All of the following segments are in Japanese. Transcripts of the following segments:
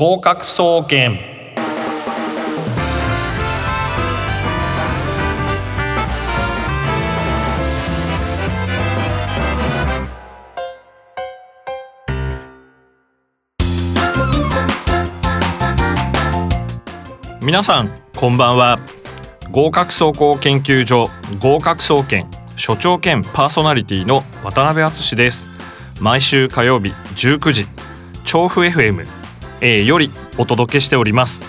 合格総研。皆さんこんばんは。合格総合研究所合格総研所長兼パーソナリティの渡辺敦です。毎週火曜日19時調布 FM、A よりお届けしております。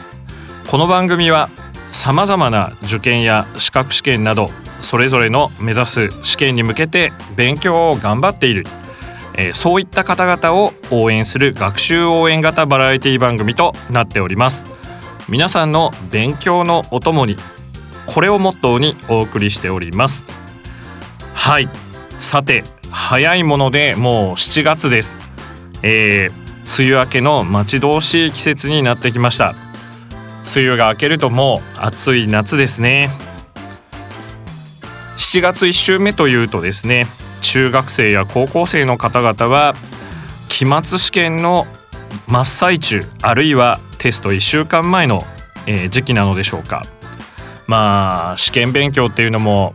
この番組はさまざまな受験や資格試験などそれぞれの目指す試験に向けて勉強を頑張っているえそういった方々を応援する学習応援型バラエティ番組となっております。皆さんの勉強のお供にこれをモットーにお送りしております。はい。さて早いものでもう7月です。えー、梅雨明けの待ち遠しい季節になってきました。梅雨が明けるともう暑い夏ですね。7月1週目というとですね中学生や高校生の方々は期末試験の真っ最中あるいはテスト1週間前の、えー、時期なのでしょうか。まあ試験勉強っていうのも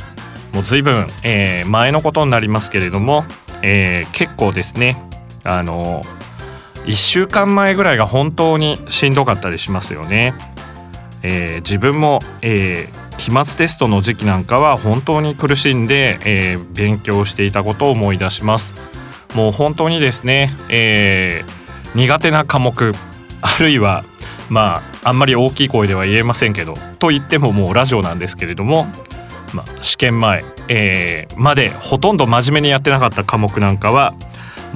もう随分、えー、前のことになりますけれども、えー、結構ですねあの1週間前ぐらいが本当にしんどかったりしますよね。えー、自分も、えー、期末テストの時期なんかは本当に苦しんで、えー、勉強していたことを思い出します。もう本当にですね、えー、苦手な科目あるいはまああんまり大きい声では言えませんけどと言ってももうラジオなんですけれども、まあ、試験前、えー、までほとんど真面目にやってなかった科目なんかは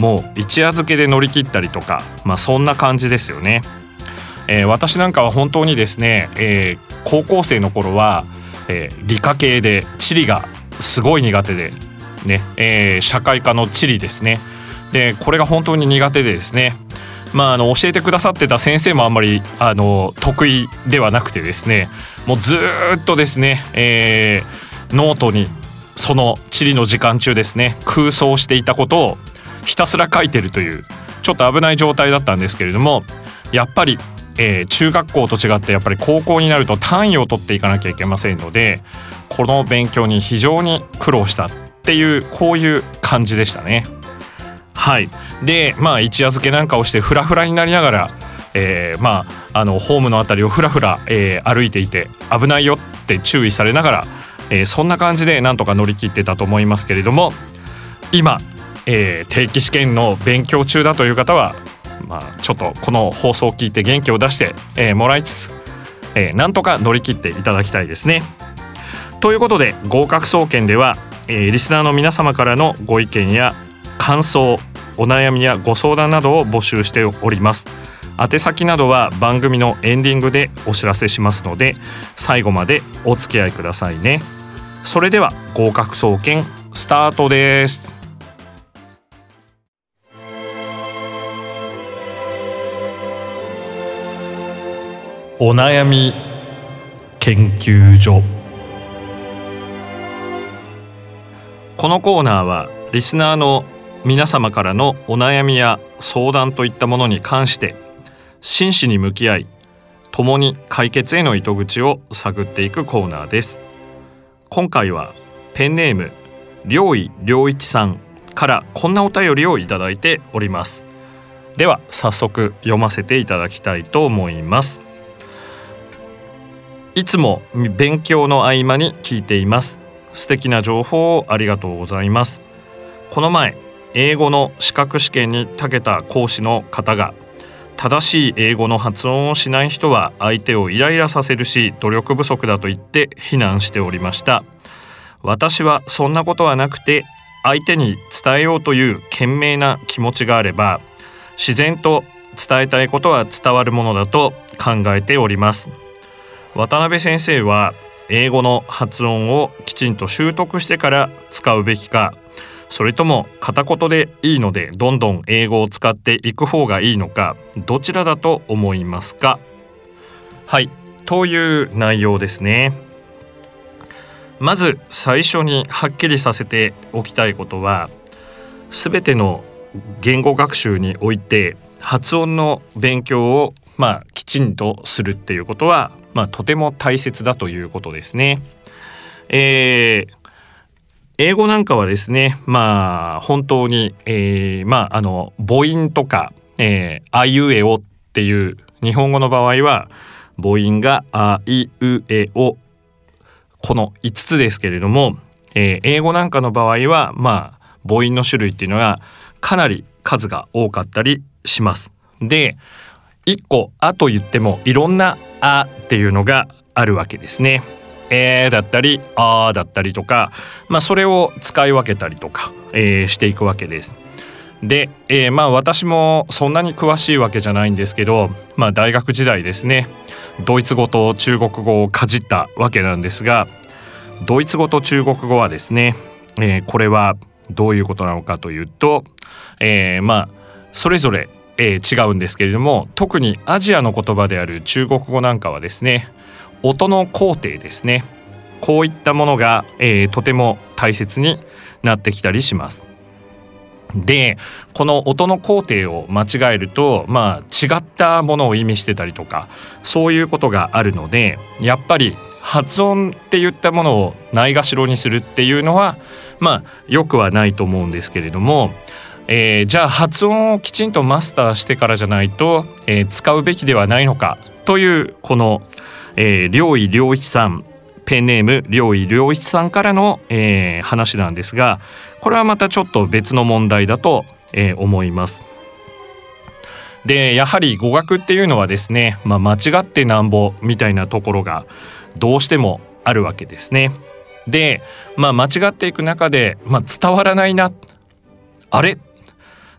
もう一夜漬けで乗り切ったりとか、まあ、そんな感じですよね。えー、私なんかは本当にですね、えー、高校生の頃は、えー、理科系で地理がすごい苦手で、ねえー、社会科の地理ですねでこれが本当に苦手でですねまあ、あの教えてくださってた先生もあんまりあの得意ではなくてですねもうずっとですね、えー、ノートにその地理の時間中ですね空想していたことをひたすら書いてるというちょっと危ない状態だったんですけれどもやっぱり、えー、中学校と違ってやっぱり高校になると単位を取っていかなきゃいけませんのでこの勉強に非常に苦労したっていうこういう感じでしたね。はいでまあ一夜漬けなんかをしてフラフラになりながら、えー、まああのホームの辺りをフラフラ、えー、歩いていて危ないよって注意されながら、えー、そんな感じでなんとか乗り切ってたと思いますけれども今えー、定期試験の勉強中だという方は、まあ、ちょっとこの放送を聞いて元気を出して、えー、もらいつつ、えー、なんとか乗り切っていただきたいですね。ということで合格総研では、えー、リスナーの皆様からのご意見や感想お悩みやご相談などを募集しております。宛先などは番組のエンディングでお知らせしますので最後までお付き合いくださいね。それでは合格総研スタートです。お悩み研究所。このコーナーはリスナーの皆様からのお悩みや相談といったものに関して真摯に向き合い共に解決への糸口を探っていくコーナーです。今回はペンネーム良井良一さんからこんなお便りをいただいております。では早速読ませていただきたいと思います。いつも勉強の合間に聞いています。素敵な情報をありがとうございます。この前英語の資格試験に長けた講師の方が正しい英語の発音をしない人は相手をイライラさせるし努力不足だと言って非難しておりました。私はそんなことはなくて相手に伝えようという懸命な気持ちがあれば自然と伝えたいことは伝わるものだと考えております。渡辺先生は英語の発音をきちんと習得してから使うべきかそれとも片言でいいのでどんどん英語を使っていく方がいいのかどちらだと思いますか？はいという内容ですね。まず最初にはっきりさせておきたいことは全ての言語学習において発音の勉強をまあ、きちんとするっていうことは、まあ、とても大切だということですね。えー英語なんかはですねまあ本当に、えー、まああの母音とか、あいうえおっていう日本語の場合は母音があいうえおこの5つですけれども、えー、英語なんかの場合はまあ母音の種類っていうのがかなり数が多かったりします。で1個「あ」と言ってもいろんな「あ」っていうのがあるわけですね。えーだったりあーだったりとか、まあ、それを使い分けたりとか、えー、していくわけです。で、えー、まあ私もそんなに詳しいわけじゃないんですけど、まあ、大学時代ですねドイツ語と中国語をかじったわけなんですがドイツ語と中国語はですね、えー、これはどういうことなのかというと、えー、まあそれぞれ、えー、違うんですけれども特にアジアの言葉である中国語なんかはですね音の工程ですねこういったものが、えー、とても大切になってきたりします。でこの音の工程を間違えるとまあ違ったものを意味してたりとかそういうことがあるのでやっぱり発音って言ったものをないがしろにするっていうのはまあよくはないと思うんですけれども、えー、じゃあ発音をきちんとマスターしてからじゃないと、えー、使うべきではないのかというこの、えー、両位良一さんペンネーム両位良一さんからの、えー、話なんですがこれはまたちょっと別の問題だと、えー、思います。でやはり語学っていうのはですね、まあ、間違ってなんぼみたいなところがどうしてもあるわけですね。で、まあ、間違っていく中で、まあ、伝わらないなあれ？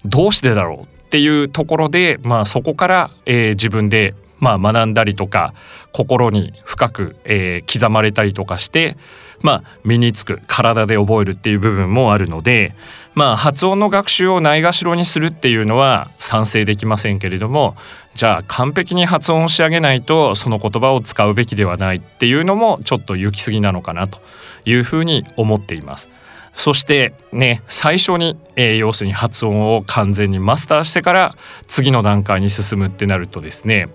どうしてだろうっていうところで、まあ、そこから、えー、自分でまあ、学んだりとか心に深く、えー、刻まれたりとかして、まあ、身につく体で覚えるっていう部分もあるので、まあ、発音の学習をないがしろにするっていうのは賛成できませんけれどもじゃあ完璧に発音を仕上げないとその言葉を使うべきではないっていうのもちょっと行き過ぎなのかなというふうに思っています。そしてね最初に、えー、要するに発音を完全にマスターしてから次の段階に進むってなるとですね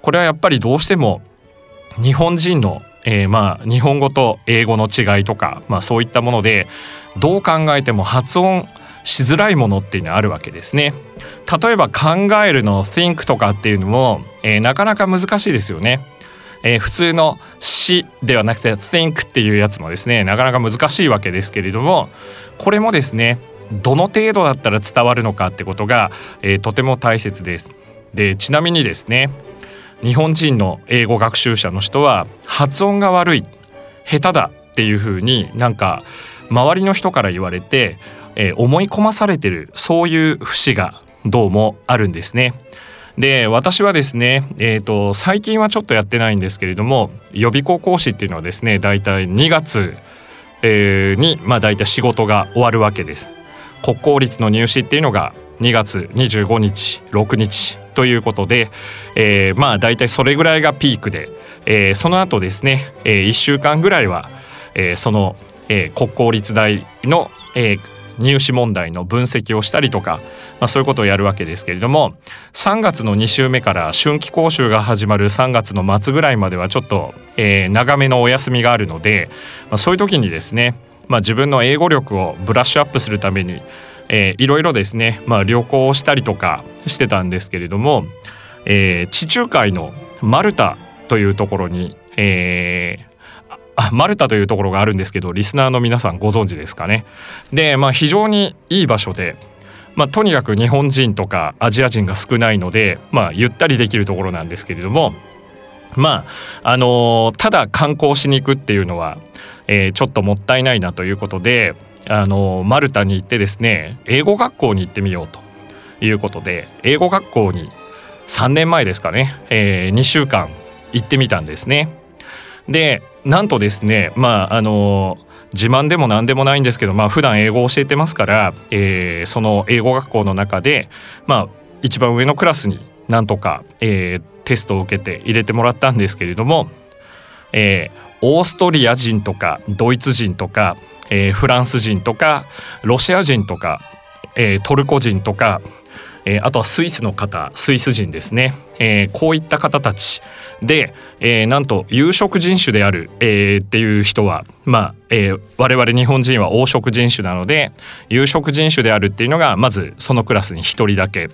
これはやっぱりどうしても日本人の、えー、まあ日本語と英語の違いとか、まあ、そういったものでどう考えても発音しづらいものっていうのはあるわけですね。例えば考えるの think とかっていうのも、えー、なかなか難しいですよね。えー、普通の「し」ではなくて「think」っていうやつもですねなかなか難しいわけですけれどもこれもですねどの程度だったら伝わるのかってことが、えー、とても大切です。でちなみにですね日本人の英語学習者の人は発音が悪い下手だっていうふうになんか周りの人から言われて、えー、思い込まされてるそういう節がどうもあるんですね。で私はですね、えーと、最近はちょっとやってないんですけれども予備校講師っていうのはですね大体2月、えー、にまあ大体仕事が終わるわけです。国公立の入試っていうのが2月25日6日ということで、えー、まあ大体それぐらいがピークで、えー、その後ですね、えー、1週間ぐらいは、えー、その、えー、国公立大の、えー、入試問題の分析をしたりとか、まあ、そういうことをやるわけですけれども3月の2週目から春季講習が始まる3月の末ぐらいまではちょっと、えー、長めのお休みがあるので、まあ、そういう時にですね、まあ、自分の英語力をブラッシュアップするために、いろいろですね、まあ、旅行をしたりとかしてたんですけれども、えー、地中海のマルタというところに、えー、あマルタというところがあるんですけどリスナーの皆さんご存知ですかね。でまあ非常にいい場所で、まあ、とにかく日本人とかアジア人が少ないので、まあ、ゆったりできるところなんですけれどもまああのー、ただ観光しに行くっていうのは、えー、ちょっともったいないなということで、あのー、マルタに行ってですね英語学校に行ってみようということで英語学校に3年前ですかね、えー、2週間行ってみたんですね。でなんとですねまああの自慢でも何でもないんですけどまあ普段英語を教えてますから、えー、その英語学校の中でまあ一番上のクラスになんとか、えー、テストを受けて入れてもらったんですけれども、えー、オーストリア人とかドイツ人とか、えー、フランス人とかロシア人とか、えー、トルコ人とか、えー、あとはスイスの方スイス人ですね、えー、こういった方たち。で、えー、なんと有色人種である、えー、っていう人はまあ、えー、我々日本人は黄色人種なので有色人種であるっていうのがまずそのクラスに1人だけ。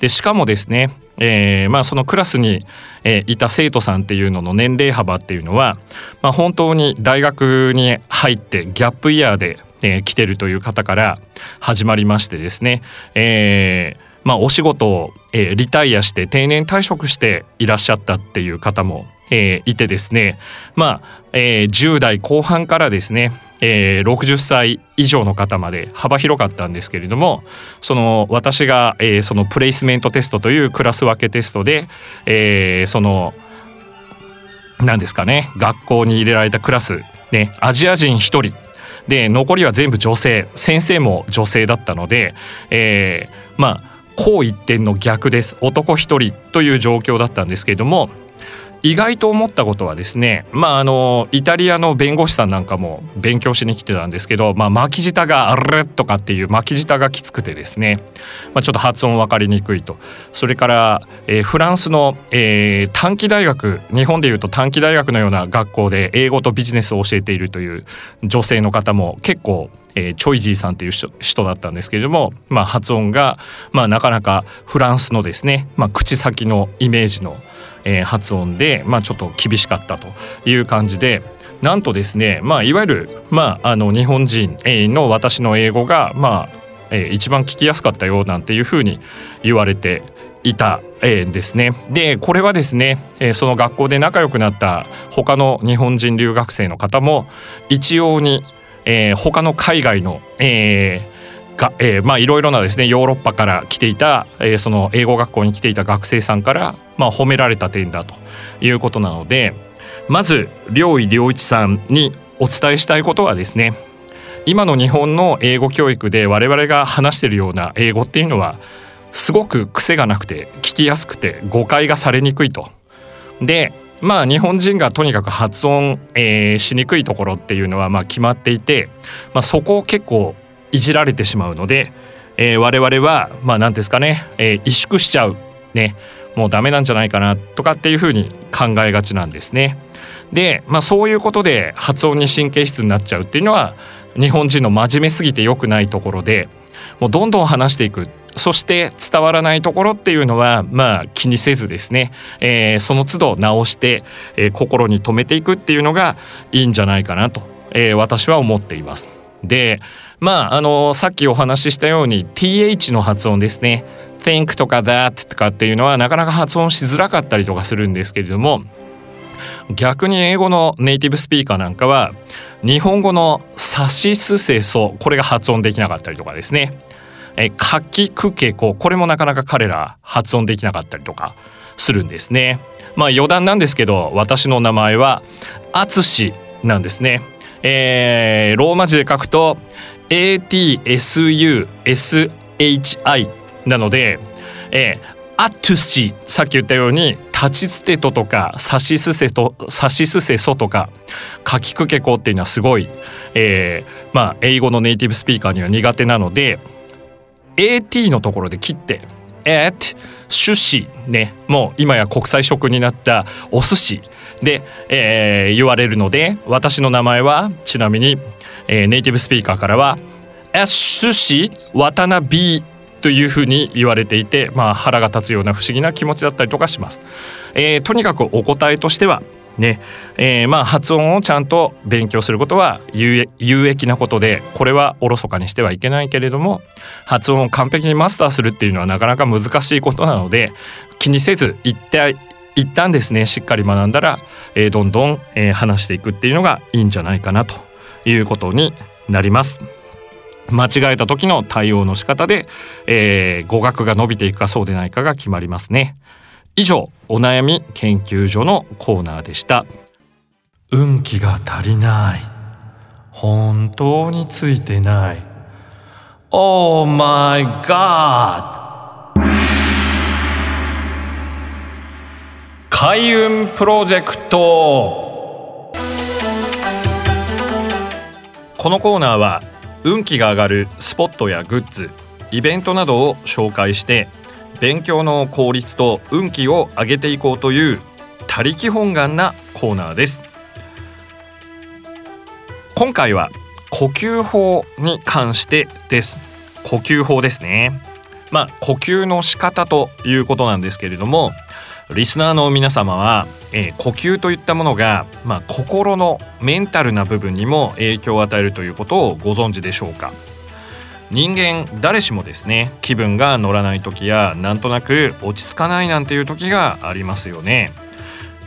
でしかもですねえー、まあそのクラスに、えー、いた生徒さんっていうのの年齢幅っていうのは、まあ、本当に大学に入ってギャップイヤーで、えー、来てるという方から始まりましてですね、えーまあ、お仕事を、えー、リタイアして定年退職していらっしゃったっていう方も、えー、いてですね。まあ、えー、10代後半からですね、えー、60歳以上の方まで幅広かったんですけれどもその私が、えー、そのプレイスメントテストというクラス分けテストで、えー、その何ですかね学校に入れられたクラス、ね、アジア人1人。で残りは全部女性。先生も女性だったので、えー、まあこう一点の逆です。男一人という状況だったんですけれども意外と思ったことはですねまああのイタリアの弁護士さんなんかも勉強しに来てたんですけど、まあ、巻き舌があれとかっていう巻き舌がきつくてですね、まあ、ちょっと発音分かりにくいと。それから、えー、フランスの、えー、短期大学日本でいうと短期大学のような学校で英語とビジネスを教えているという女性の方も結構えー、チョイジーさんっていう人だったんですけれども、まあ、発音が、まあ、なかなかフランスのですね、まあ、口先のイメージの、えー、発音で、まあ、ちょっと厳しかったという感じでなんとですね、まあ、いわゆる、まあ、あの日本人の私の英語が、まあえー、一番聞きやすかったよなんていうふうに言われていた、えー、ですね。でこれはですね、えー、その学校で仲良くなった他の日本人留学生の方も一様にえー、他の海外の、えーがえー、まあいろいろなですねヨーロッパから来ていた、えー、その英語学校に来ていた学生さんから、まあ、褒められた点だということなのでまず良井良一さんにお伝えしたいことはですね今の日本の英語教育で我々が話しているような英語っていうのはすごく癖がなくて聞きやすくて誤解がされにくいと。でまあ日本人がとにかく発音、えー、しにくいところっていうのはまあ決まっていて、まあ、そこを結構いじられてしまうので、えー、我々はまあ何ですかね、えー、萎縮しちゃうねもうダメなんじゃないかなとかっていうふうに考えがちなんですね。で、まあ、そういうことで発音に神経質になっちゃうっていうのは日本人の真面目すぎて良くないところでもうどんどん話していく。そして伝わらないところっていうのはまあ気にせずですね、えー、その都度直して、えー、心に留めていくっていうのがいいんじゃないかなと、えー、私は思っています。でまああのさっきお話ししたように th の発音ですね。Think とか that とかっていうのはなかなか発音しづらかったりとかするんですけれども逆に英語のネイティブスピーカーなんかは日本語の「さしすせそ」これが発音できなかったりとかですね。えかきくけここれもなかなか彼ら発音できなかったりとかするんですね。まあ余談なんですけど私の名前はあつしなんですね。えー、ローマ字で書くと ATSUSHI なので、えー、アトゥシさっき言ったように立ちつてととかさしすせとさしすせそとかかきくけこっていうのはすごい、えー、まあ英語のネイティブスピーカーには苦手なので AT のところで切って「at 寿司」ねもう今や国際食になったお寿司で、えー、言われるので私の名前はちなみに、えー、ネイティブスピーカーからは「at 寿司渡辺」というふうに言われていて、まあ、腹が立つような不思議な気持ちだったりとかします。えー、とにかくお答えとしてはねえー、まあ発音をちゃんと勉強することは有益なことでこれはおろそかにしてはいけないけれども発音を完璧にマスターするっていうのはなかなか難しいことなので気にせず一体一旦ですねしっかり学んだら、えー、どんどん、えー、話していくっていうのがいいんじゃないかなということになります。間違えた時の対応の仕方で、えー、語学が伸びていくかそうでないかが決まりますね。以上お悩み研究所のコーナーでした。運気が足りない。本当についてない。Oh my god! 開運プロジェクト。このコーナーは運気が上がるスポットやグッズイベントなどを紹介して勉強の効率と運気を上げていこうという他力本願なコーナーです。今回は呼吸法に関してです。呼吸法ですね。まあ呼吸の仕方ということなんですけれどもリスナーの皆様は、えー、呼吸といったものが、まあ、心のメンタルな部分にも影響を与えるということをご存知でしょうか？人間誰しもですね気分が乗らない時やなんとなく落ち着かないなんていう時がありますよね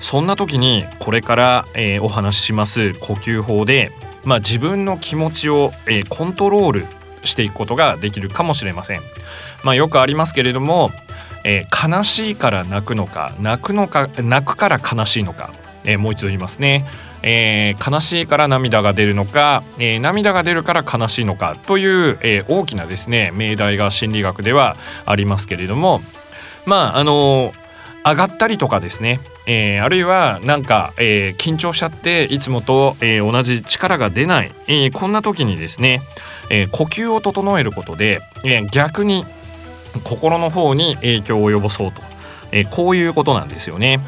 そんな時にこれから、えー、お話しします呼吸法で、まあ、自分の気持ちを、えー、コントロールしていくことができるかもしれません。まあ、よくありますけれどもえー、悲しいから泣くのか泣くのか泣くから悲しいのか、え、もう一度言いますね、えー、悲しいから涙が出るのか、え涙が出るから悲しいのかという、え大きなですね命題が心理学ではありますけれどもまああの上がったりとかですね、え、あるいはなんか、え、緊張しちゃっていつもと、え、同じ力が出ない、えこんな時にですね、え呼吸を整えることで、え逆に心の方に影響を及ぼそうと、え、こういうことなんですよね。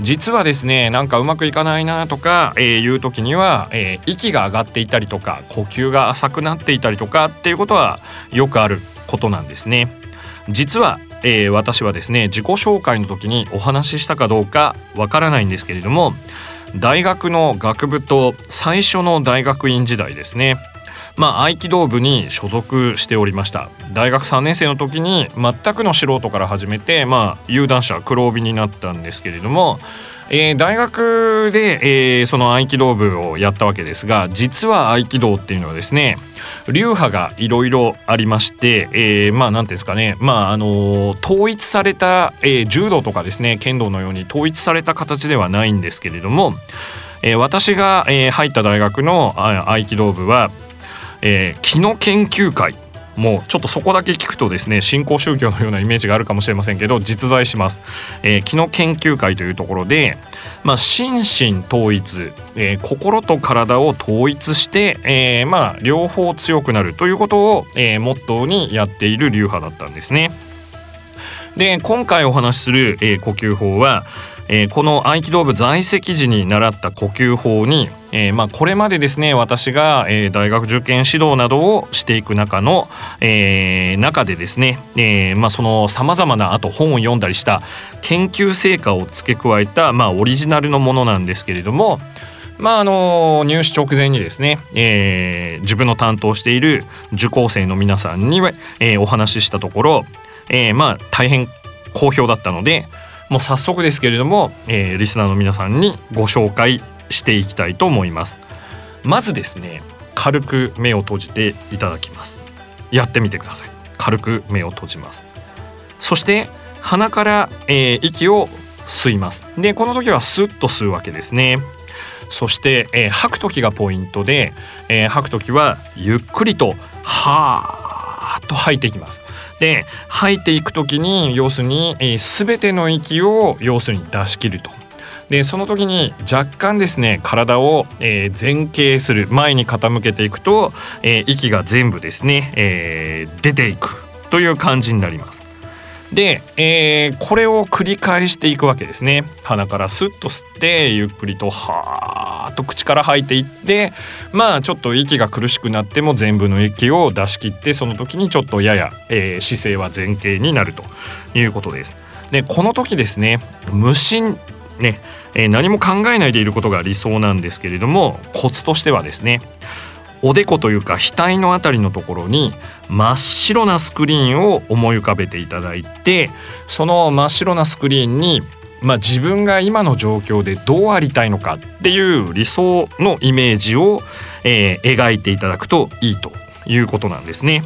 実はですねなんかうまくいかないなとか、えー、いう時には、えー、息が上がっていたりとか呼吸が浅くなっていたりとかっていうことはよくあることなんですね。実は、えー、私はですね自己紹介の時にお話ししたかどうかわからないんですけれども大学の学部と最初の大学院時代ですねまあ、合気道部に所属しておりました。大学3年生の時に全くの素人から始めて、まあ、有段者黒帯になったんですけれども、えー、大学で、えー、その合気道部をやったわけですが実は合気道っていうのはですね流派がいろいろありまして、えー、まあ何ていうんですかねまああの統一された、えー、柔道とかですね剣道のように統一された形ではないんですけれども、えー、私が、えー、入った大学の合気道部はえー、気の研究会。もうちょっとそこだけ聞くとですね新興宗教のようなイメージがあるかもしれませんけど実在します、えー、気の研究会というところで、まあ、心身統一、えー、心と体を統一して、えー、まあ両方強くなるということを、えー、モットーにやっている流派だったんですね。で今回お話しする、えー、呼吸法はえー、この合気道部在籍時に習った呼吸法に、えー、まあ、これまでですね私が、えー、大学受験指導などをしていく中の、え中でですね、えまあ、そのさまざまなあと本を読んだりした研究成果を付け加えた、まあ、オリジナルのものなんですけれどもまああの入試直前にですね、え、自分の担当している受講生の皆さんに、え、お話ししたところ、え、まあ大変好評だったので、もう早速ですけれども、えー、リスナーの皆さんにご紹介していきたいと思います。まずですね軽く目を閉じていただきます。やってみてください。軽く目を閉じます。そして鼻から、えー、息を吸います。でこの時はスッと吸うわけですね。そして、えー、吐く時がポイントで、えー、吐く時はゆっくりとはーっと吐いていきます。で吐いていく時に要するに、えー、全ての息を要するに出し切ると。でその時に若干ですね体を、えー、前傾する前に傾けていくと、えー、息が全部ですね、えー、出ていくという感じになります。で、えー、これを繰り返していくわけですね鼻からスッと吸ってゆっくりとはーっと口から吐いていってまあちょっと息が苦しくなっても全部の息を出し切ってその時にちょっとやや、えー、姿勢は前傾になるということです。でこの時ですね無心ね、えー、何も考えないでいることが理想なんですけれどもコツとしてはですねおでこというか額のあたりのところに真っ白なスクリーンを思い浮かべていただいてその真っ白なスクリーンにまあ、自分が今の状況でどうありたいのかっていう理想のイメージを、えー、描いていただくといいということなんですね。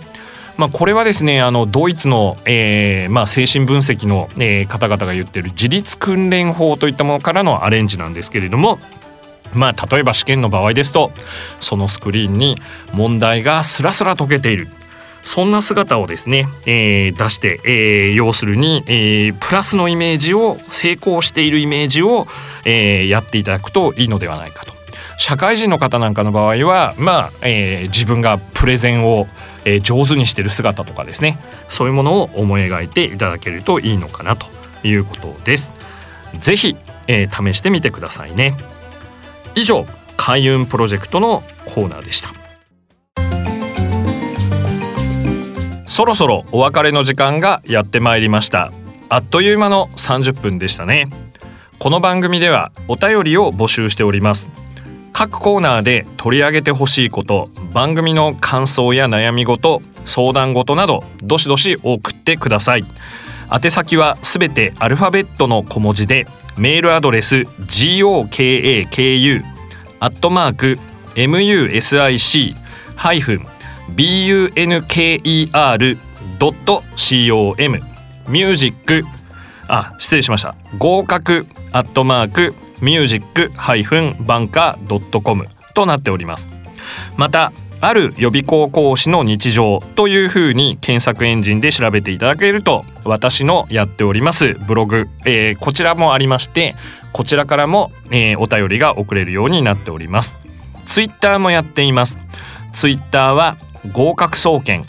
まあ、これはですねあのドイツの、えーまあ、精神分析の、えー、方々が言ってる自立訓練法といったものからのアレンジなんですけれどもまあ例えば試験の場合ですとそのスクリーンに問題がスラスラ解けている。そんな姿をですね、えー、出して、えー、要するに、えー、プラスのイメージを成功しているイメージを、えー、やっていただくといいのではないかと。社会人の方なんかの場合は、まあえー、自分がプレゼンをえー、上手にしてる姿とかですね。そういうものを思い描いていただけるといいのかなということです。ぜひ、えー、試してみてくださいね。以上開運プロジェクトのコーナーでした。そろそろお別れの時間がやってまいりました。あっという間の30分でしたね。この番組ではお便りを募集しております。各コーナーで取り上げてほしいこと番組の感想や悩み事相談事などどしどし送ってください。宛先はすべてアルファベットの小文字でメールアドレス gokaku アットマーク music ハイフン bunker.com ミュージックあ失礼しました。合格アットマークミュージックハイフンバンカー .com となっております。またある予備校講師の日常というふうに検索エンジンで調べていただけると私のやっておりますブログ、えー、こちらもありましてこちらからも、えー、お便りが送れるようになっております。ツイッターもやっています。ツイッターは合格総研。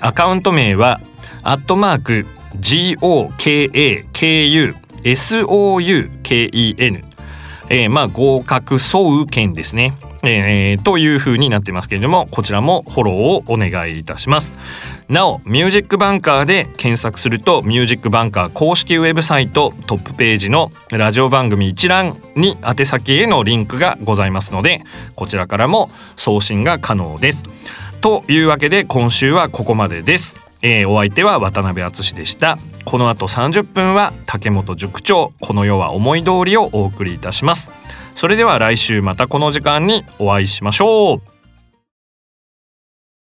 アカウント名はアットマーク GOKAKUSOUKEN えー、まあ合格総研ですね。えー、という風になってますけれどもこちらもフォローをお願いいたします。なおミュージックバンカーで検索するとミュージックバンカー公式ウェブサイトトップページのラジオ番組一覧に宛先へのリンクがございますのでこちらからも送信が可能です。というわけで今週はここまでです、えー、お相手は渡辺敦でした。この後30分は竹本塾長この世は思い通りをお送りいたします。それでは来週またこの時間にお会いしましょう。